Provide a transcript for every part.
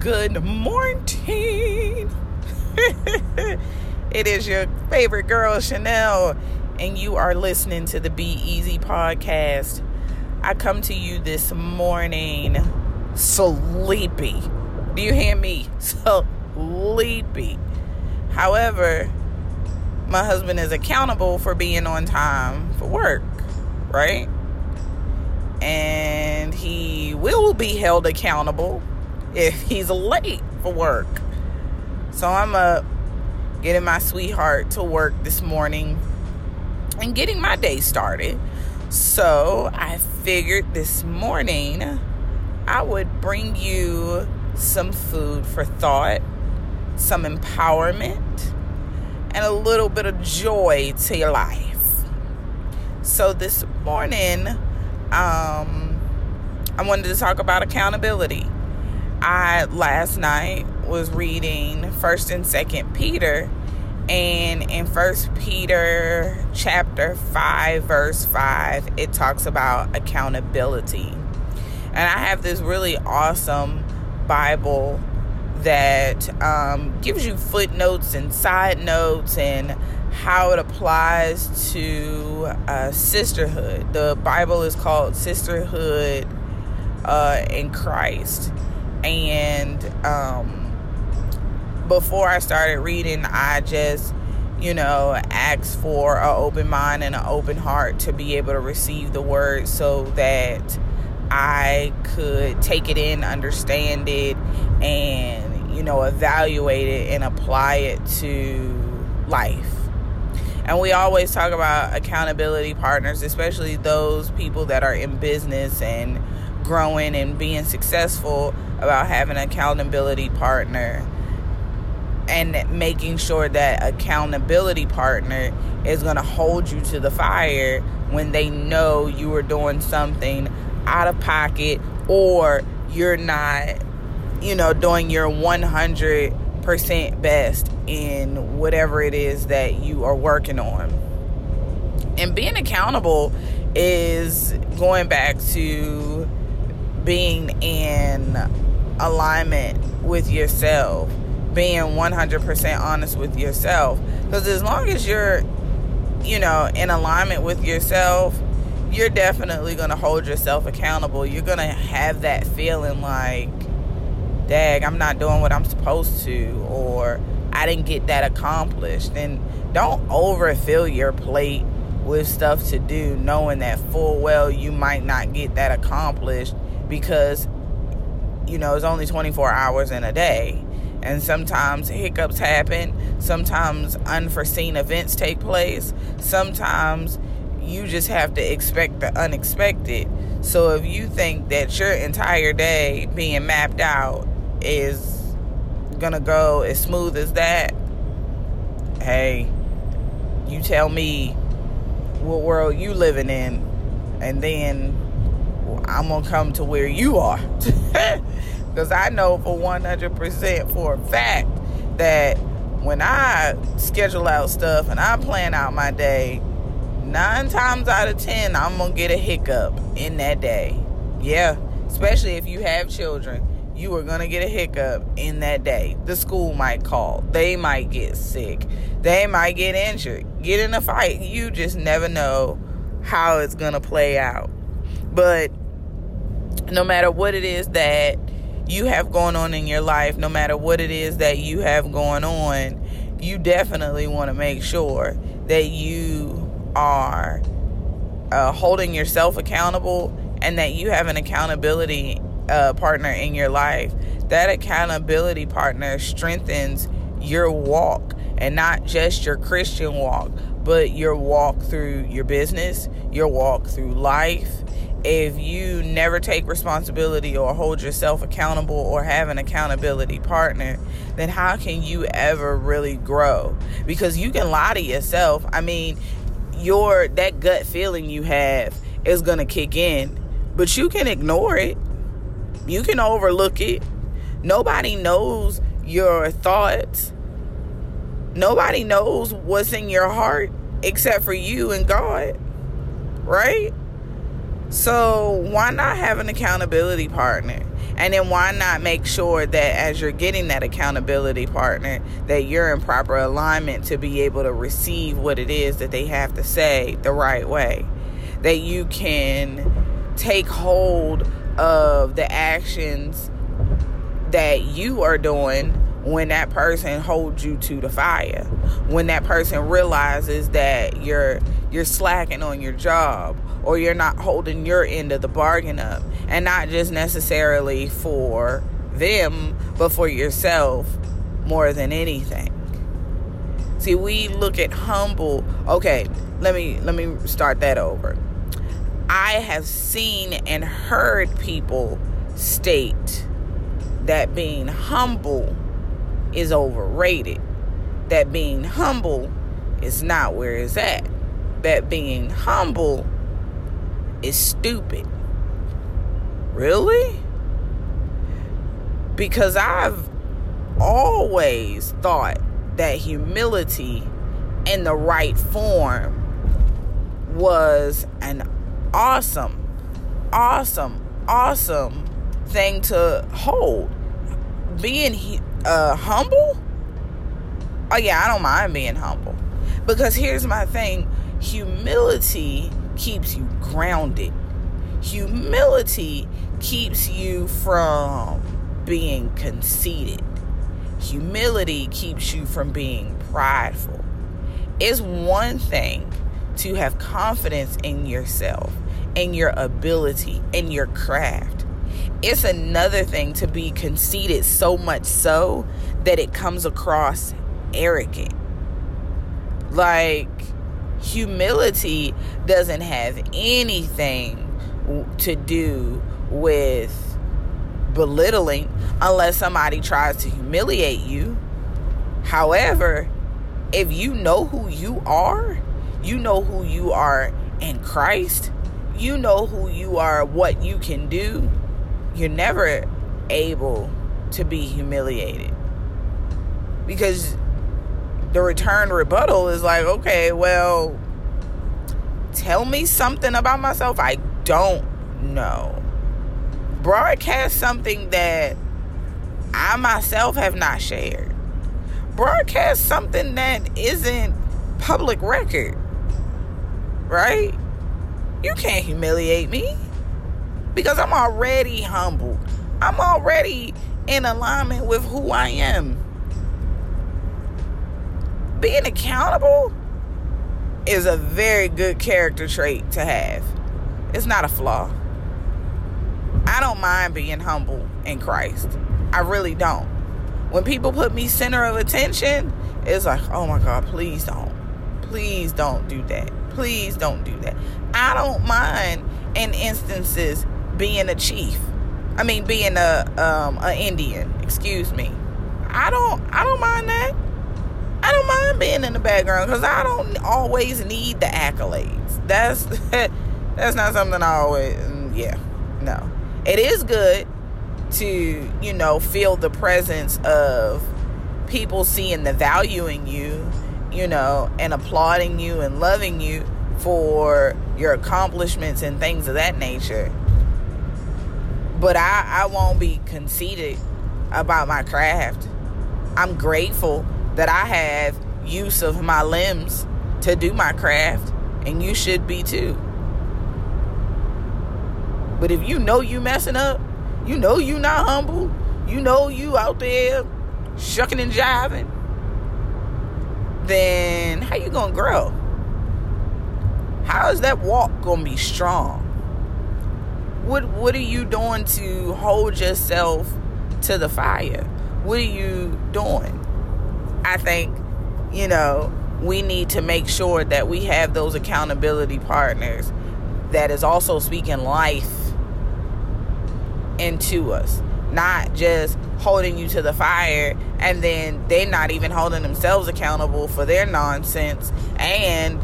Good morning. it is your favorite girl, Chanel, and you are listening to the Be Easy podcast. I come to you this morning sleepy. Do you hear me? Sleepy. However, my husband is accountable for being on time for work, right? And he will be held accountable if he's late for work. So I'm up getting my sweetheart to work this morning and getting my day started. So I figured this morning I would bring you some food for thought, some empowerment, and a little bit of joy to your life. So this morning, um, I wanted to talk about accountability. I last night was reading First and Second Peter, and in First Peter chapter five, verse five, it talks about accountability. And I have this really awesome Bible that um, gives you footnotes and side notes and how it applies to uh, sisterhood. The Bible is called Sisterhood uh, in Christ and um, before I started reading, I just, you know, asked for an open mind and an open heart to be able to receive the word so that I could take it in, understand it, and, you know, evaluate it and apply it to life. And we always talk about accountability partners, especially those people that are in business and growing and being successful about having an accountability partner and making sure that accountability partner is going to hold you to the fire when they know you are doing something out of pocket or you're not you know doing your 100% best in whatever it is that you are working on. And being accountable is going back to being in alignment with yourself, being 100% honest with yourself. Because as long as you're, you know, in alignment with yourself, you're definitely going to hold yourself accountable. You're going to have that feeling like, dag, I'm not doing what I'm supposed to, or I didn't get that accomplished. And don't overfill your plate with stuff to do, knowing that full well you might not get that accomplished because you know it's only 24 hours in a day. And sometimes hiccups happen. Sometimes unforeseen events take place. Sometimes you just have to expect the unexpected. So if you think that your entire day being mapped out is gonna go as smooth as that hey you tell me what world you living in and then I'm gonna come to where you are. Because I know for 100% for a fact that when I schedule out stuff and I plan out my day, nine times out of ten, I'm gonna get a hiccup in that day. Yeah, especially if you have children, you are gonna get a hiccup in that day. The school might call, they might get sick, they might get injured, get in a fight. You just never know how it's gonna play out. But no matter what it is that you have going on in your life, no matter what it is that you have going on, you definitely want to make sure that you are uh, holding yourself accountable and that you have an accountability uh, partner in your life. That accountability partner strengthens your walk and not just your Christian walk, but your walk through your business, your walk through life, if you never take responsibility or hold yourself accountable or have an accountability partner, then how can you ever really grow? Because you can lie to yourself. I mean, your that gut feeling you have is going to kick in, but you can ignore it. You can overlook it. Nobody knows your thoughts. Nobody knows what's in your heart except for you and God. Right? So, why not have an accountability partner? And then why not make sure that as you're getting that accountability partner, that you're in proper alignment to be able to receive what it is that they have to say the right way? That you can take hold of the actions that you are doing when that person holds you to the fire when that person realizes that you're you're slacking on your job or you're not holding your end of the bargain up and not just necessarily for them but for yourself more than anything see we look at humble okay let me let me start that over i have seen and heard people state that being humble is overrated. That being humble is not where it's at. That being humble is stupid. Really? Because I've always thought that humility in the right form was an awesome, awesome, awesome thing to hold. Being uh, humble? Oh, yeah, I don't mind being humble. Because here's my thing humility keeps you grounded, humility keeps you from being conceited, humility keeps you from being prideful. It's one thing to have confidence in yourself, in your ability, in your craft it's another thing to be conceited so much so that it comes across arrogant. Like, humility doesn't have anything to do with belittling unless somebody tries to humiliate you. However, if you know who you are, you know who you are in Christ, you know who you are, what you can do, you're never able to be humiliated because the return rebuttal is like, okay, well, tell me something about myself I don't know. Broadcast something that I myself have not shared. Broadcast something that isn't public record. Right? You can't humiliate me because I'm already humble. I'm already in alignment with who I am. Being accountable is a very good character trait to have. It's not a flaw. I don't mind being humble in Christ. I really don't. When people put me center of attention, it's like, oh my God, please don't. Please don't do that. Please don't do that. I don't mind in instances being a chief. I mean, being a um, a Indian. Excuse me. I don't I don't mind that. I don't mind being in the background because I don't always need the accolades. That's that's not something I always. Mm, yeah, no. It is good to you know feel the presence of people seeing the value in you, you know, and applauding you and loving you for your accomplishments and things of that nature. But I, I won't be conceited about my craft. I'm grateful that I have use of my limbs to do my craft, and you should be too. But if you know you messing up, you know you not humble, you know you out there shucking and jiving, then how you gonna grow? How is that walk gonna be strong? what what are you doing to hold yourself to the fire? What are you doing? I think, you know, we need to make sure that we have those accountability partners that is also speaking life into us, not just holding you to the fire and then they're not even holding themselves accountable for their nonsense. And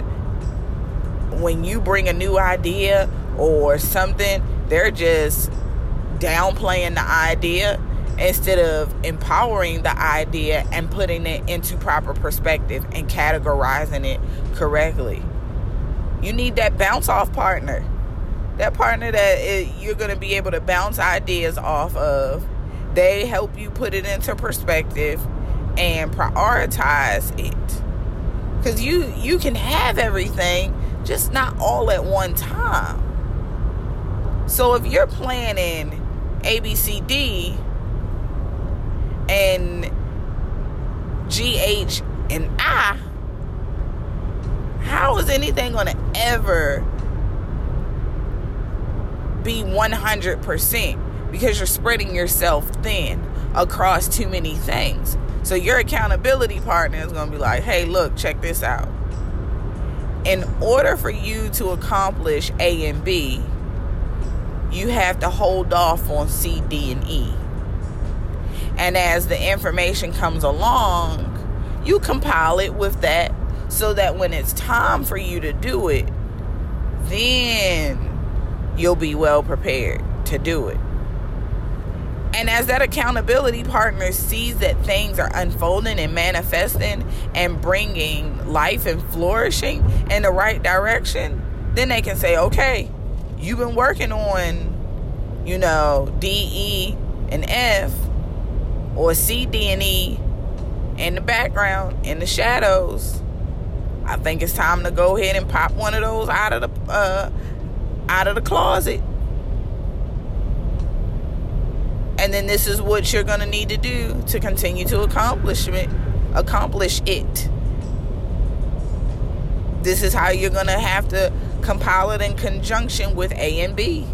when you bring a new idea or something, they're just downplaying the idea instead of empowering the idea and putting it into proper perspective and categorizing it correctly. You need that bounce off partner. that partner that it, you're going to be able to bounce ideas off of. They help you put it into perspective and prioritize it. Cuz you you can have everything, just not all at one time. So if you're planning ABCD and GH and I, how is anything going to ever be 100% because you're spreading yourself thin across too many things. So your accountability partner is going to be like, hey, look, check this out. In order for you to accomplish A and B, you have to hold off on C, D, and E. And as the information comes along, you compile it with that so that when it's time for you to do it, then you'll be well prepared to do it. And as that accountability partner sees that things are unfolding and manifesting and bringing life and flourishing in the right direction, then they can say, okay, you've been working on, you know, D, E, and F, or C, D, and E in the background, in the shadows. I think it's time to go ahead and pop one of those out of the uh, out of the closet. And then this is what you're to need to do to continue to accomplish it. Accomplish it. This is how you're to have to compile it in conjunction with A and B.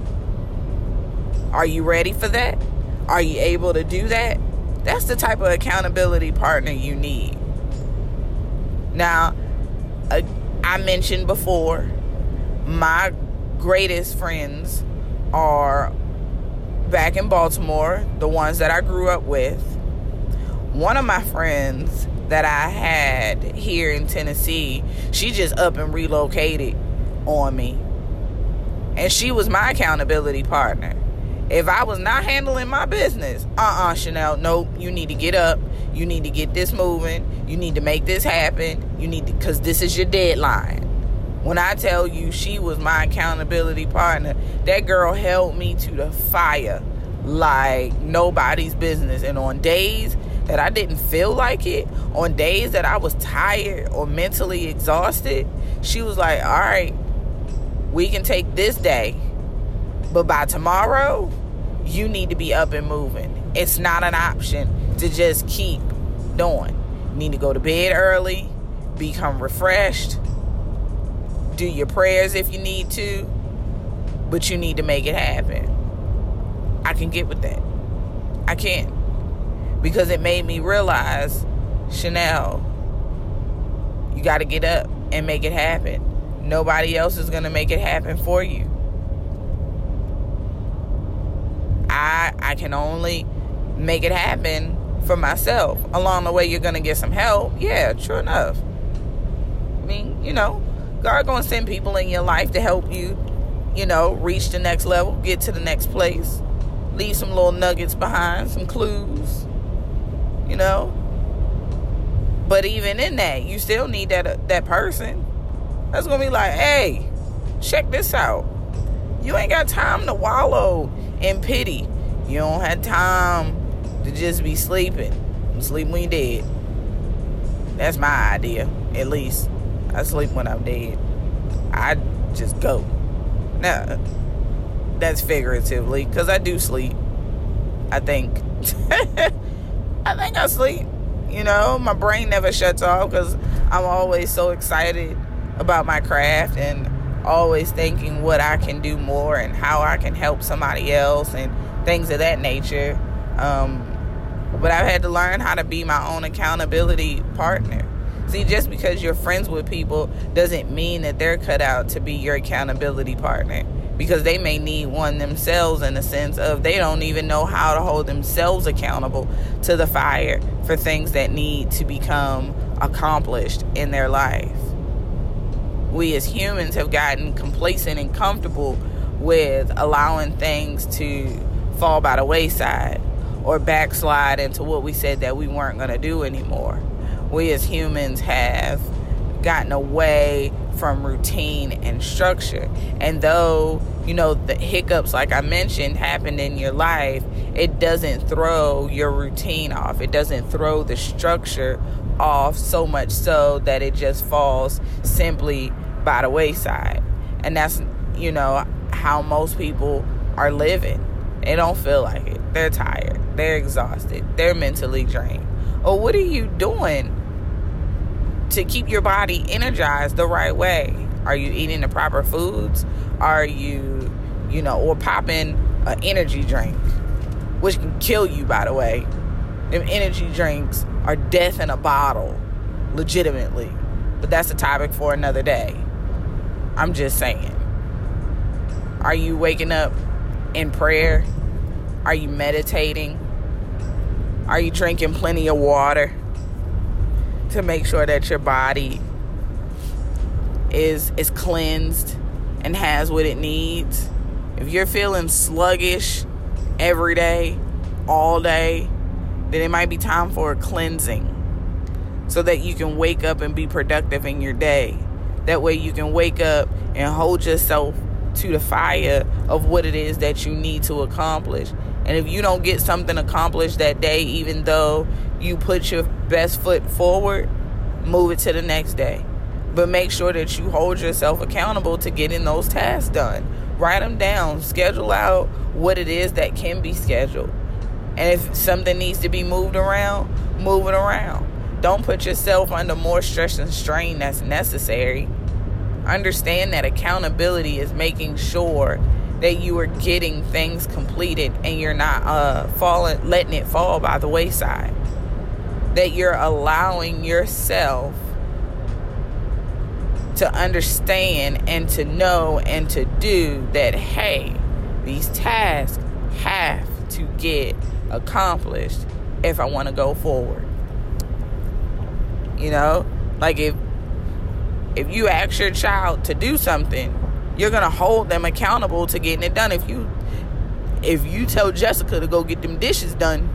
Are you ready for that? Are you able to do that? That's the type of accountability partner you need. Now, uh, I mentioned before, my greatest friends are back in Baltimore, the ones that I grew up with. One of my friends that I had here in Tennessee, she just up and relocated on me. And she was my accountability partner. If I was not handling my business, uh uh-uh, uh Chanel, nope, you need to get up. You need to get this moving. You need to make this happen. You need to, because this is your deadline. When I tell you she was my accountability partner, that girl held me to the fire like nobody's business. And on days that I didn't feel like it, on days that I was tired or mentally exhausted, she was like, all right, we can take this day, but by tomorrow, you need to be up and moving. It's not an option to just keep doing. You need to go to bed early, become refreshed, do your prayers if you need to, but you need to make it happen. I can get with that. I can't. Because it made me realize, Chanel, you got to get up and make it happen. Nobody else is going to make it happen for you. I I can only make it happen for myself. Along the way you're to get some help. Yeah, true enough. I mean, you know, God to send people in your life to help you, you know, reach the next level, get to the next place, leave some little nuggets behind, some clues, you know. But even in that, you still need that uh, that person that's gonna be like, hey, check this out. You ain't got time to wallow in pity. You don't have time to just be sleeping. Sleep when you're dead. That's my idea, at least. I sleep when I'm dead. I just go. Now, that's figuratively, because I do sleep. I think. I think I sleep. You know, my brain never shuts off because I'm always so excited about my craft and always thinking what I can do more and how I can help somebody else and things of that nature. Um, but I've had to learn how to be my own accountability partner. See, just because you're friends with people doesn't mean that they're cut out to be your accountability partner because they may need one themselves in the sense of they don't even know how to hold themselves accountable to the fire for things that need to become accomplished in their life. We as humans have gotten complacent and comfortable with allowing things to fall by the wayside or backslide into what we said that we weren't going to do anymore we as humans have gotten away from routine and structure. And though, you know, the hiccups, like I mentioned, happened in your life, it doesn't throw your routine off. It doesn't throw the structure off so much so that it just falls simply by the wayside. And that's, you know, how most people are living. They don't feel like it. They're tired. They're exhausted. They're mentally drained. Or what are you doing to keep your body energized the right way? Are you eating the proper foods? Are you, you know, or popping an energy drink, which can kill you, by the way? Them energy drinks are death in a bottle, legitimately. But that's a topic for another day. I'm just saying. Are you waking up in prayer? Are you meditating? Are you drinking plenty of water to make sure that your body is is cleansed and has what it needs? If you're feeling sluggish every day, all day, then it might be time for a cleansing so that you can wake up and be productive in your day. That way you can wake up and hold yourself to the fire of what it is that you need to accomplish. And if you don't get something accomplished that day, even though you put your best foot forward, move it to the next day. But make sure that you hold yourself accountable to getting those tasks done. Write them down, schedule out what it is that can be scheduled. And if something needs to be moved around, move it around. Don't put yourself under more stress and strain that's necessary Understand that accountability is making sure that you are getting things completed and you're not uh, falling, letting it fall by the wayside. That you're allowing yourself to understand and to know and to do that, hey, these tasks have to get accomplished if I want to go forward. You know, like if if you ask your child to do something, you're gonna hold them accountable to getting it done. If you if you tell Jessica to go get them dishes done,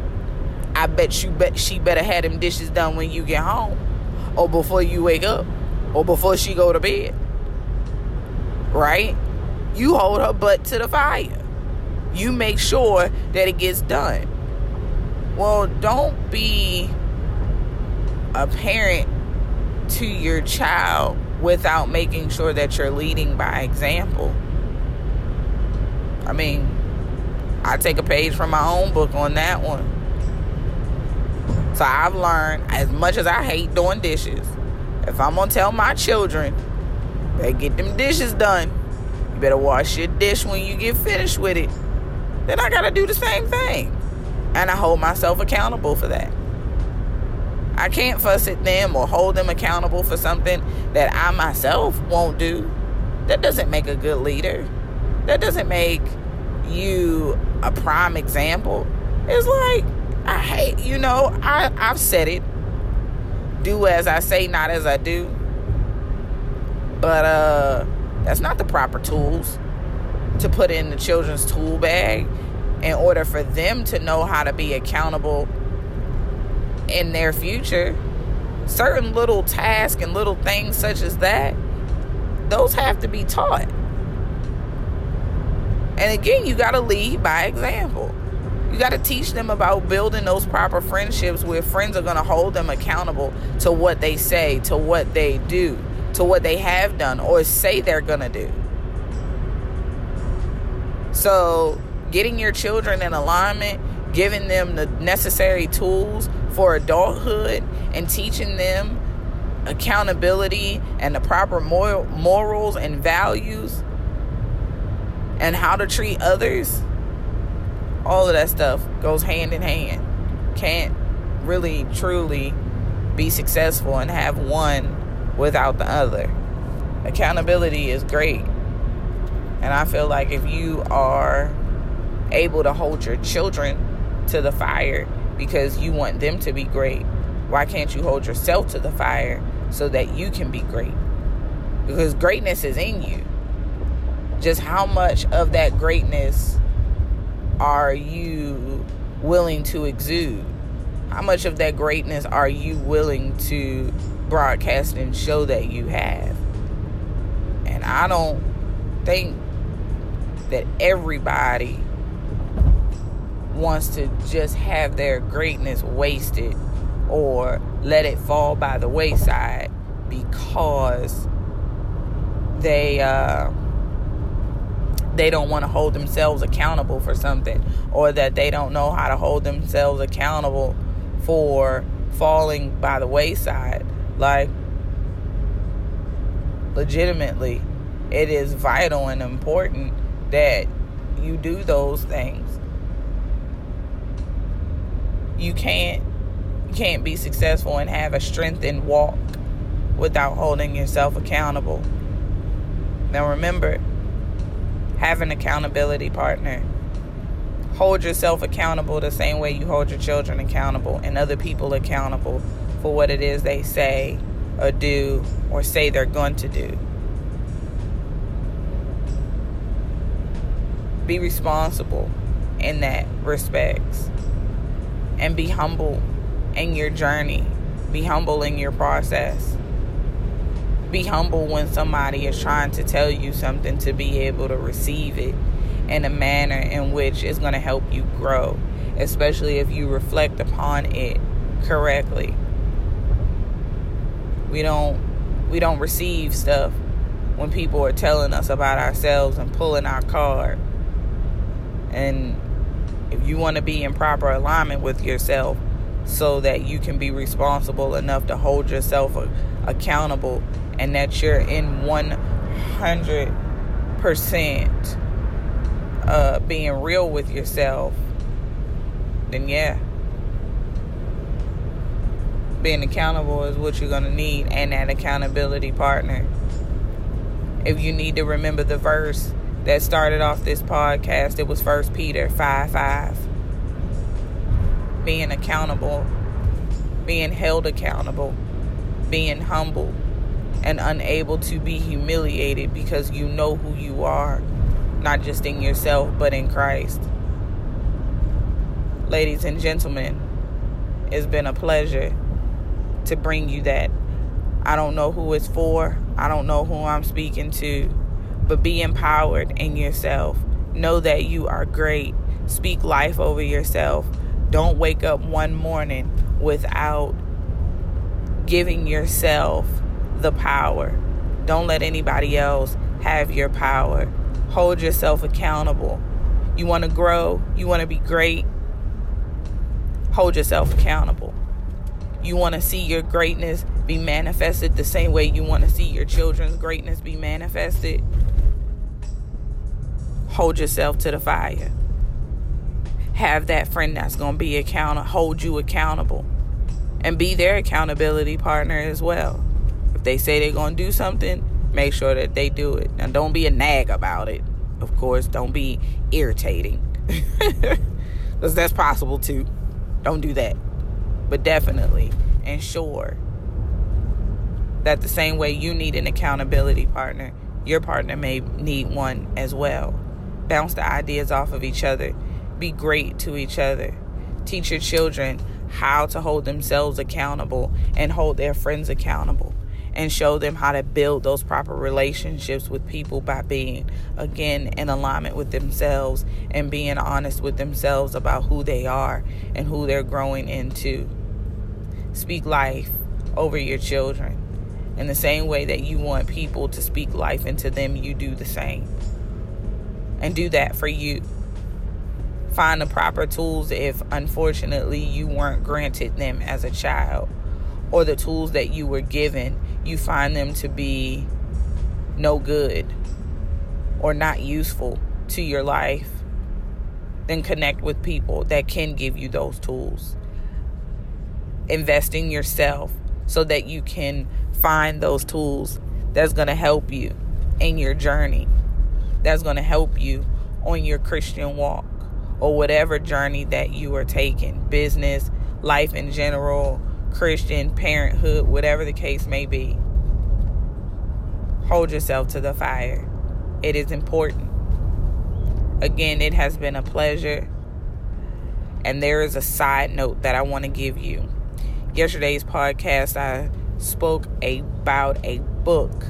I bet you bet she better have them dishes done when you get home, or before you wake up, or before she go to bed. Right? You hold her butt to the fire. You make sure that it gets done. Well, don't be a parent to your child without making sure that you're leading by example. I mean, I take a page from my own book on that one. So I've learned as much as I hate doing dishes, if I'm gonna tell my children, they get them dishes done, you better wash your dish when you get finished with it. Then I gotta do the same thing. And I hold myself accountable for that. I can't fuss at them or hold them accountable for something that I myself won't do. That doesn't make a good leader. That doesn't make you a prime example. It's like, I hate, you know, I, I've said it. Do as I say, not as I do. But uh that's not the proper tools to put in the children's tool bag in order for them to know how to be accountable in their future, certain little tasks and little things such as that, those have to be taught. And again, you got to lead by example. You got to teach them about building those proper friendships where friends are going to hold them accountable to what they say, to what they do, to what they have done or say they're going to do. So, getting your children in alignment, giving them the necessary tools for adulthood and teaching them accountability and the proper moral, morals and values and how to treat others, all of that stuff goes hand in hand. Can't really truly be successful and have one without the other. Accountability is great. And I feel like if you are able to hold your children to the fire because you want them to be great. Why can't you hold yourself to the fire so that you can be great? Because greatness is in you. Just how much of that greatness are you willing to exude? How much of that greatness are you willing to broadcast and show that you have? And I don't think that everybody wants to just have their greatness wasted or let it fall by the wayside because they uh, they don't want to hold themselves accountable for something or that they don't know how to hold themselves accountable for falling by the wayside. Like legitimately it is vital and important that you do those things you can't you can't be successful and have a strengthened walk without holding yourself accountable. Now remember, have an accountability partner. Hold yourself accountable the same way you hold your children accountable and other people accountable for what it is they say or do or say they're going to do. Be responsible in that respects and be humble in your journey. Be humble in your process. Be humble when somebody is trying to tell you something to be able to receive it in a manner in which is going to help you grow, especially if you reflect upon it correctly. We don't we don't receive stuff when people are telling us about ourselves and pulling our card. And if you want to be in proper alignment with yourself so that you can be responsible enough to hold yourself accountable and that you're in 100% uh, being real with yourself, then yeah. Being accountable is what you're going to need and that accountability partner. If you need to remember the verse that started off this podcast. It was First Peter 5 5. Being accountable, being held accountable, being humble, and unable to be humiliated because you know who you are, not just in yourself, but in Christ. Ladies and gentlemen, it's been a pleasure to bring you that. I don't know who it's for, I don't know who I'm speaking to but be empowered in yourself. Know that you are great. Speak life over yourself. Don't wake up one morning without giving yourself the power. Don't let anybody else have your power. Hold yourself accountable. You want to grow, you want to be great. Hold yourself accountable. You want to see your greatness be manifested the same way you want to see your children's greatness be manifested hold yourself to the fire. Have that friend that's going to be accountable, hold you accountable, and be their accountability partner as well. If they say they're going to do something, make sure that they do it. Now, don't be a nag about it. Of course, don't be irritating. Because that's possible too. Don't do that. But definitely ensure that the same way you need an accountability partner, your partner may need one as well bounce the ideas off of each other, be great to each other. Teach your children how to hold themselves accountable and hold their friends accountable and show them how to build those proper relationships with people by being again in alignment with themselves and being honest with themselves about who they are and who they're growing into. Speak life over your children. In the same way that you want people to speak life into them, you do the same and do that for you. Find the proper tools if unfortunately you weren't granted them as a child, or the tools that you were given, you find them to be no good or not useful to your life. Then connect with people that can give you those tools. Invest in yourself so that you can find those tools that's going to help you in your journey that's going to help you on your Christian walk or whatever journey that you are taking business, life in general, Christian, parenthood, whatever the case may be. Hold yourself to the fire. It is important. Again, it has been a pleasure. And there is a side note that I want to give you. Yesterday's podcast, I spoke about a book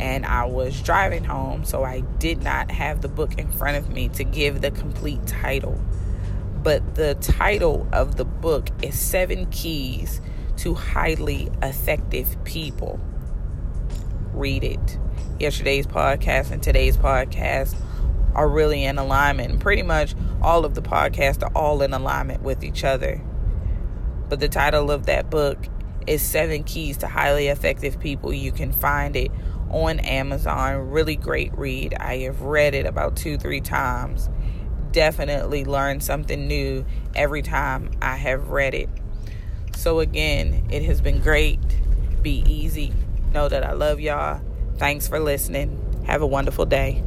and I was driving home, so I did not have the book in front of me to give the complete title. But the title of the book is Seven Keys to Highly Effective People. Read it. Yesterday's podcast and today's podcast are really in alignment. Pretty much all of the podcasts are all in alignment with each other. But the title of that book is Seven Keys to Highly Effective People. You can find it on Amazon. Really great read. I have read it about two, three times. Definitely learned something new every time I have read it. So, again, it has been great. Be easy. Know that I love y'all. Thanks for listening. Have a wonderful day.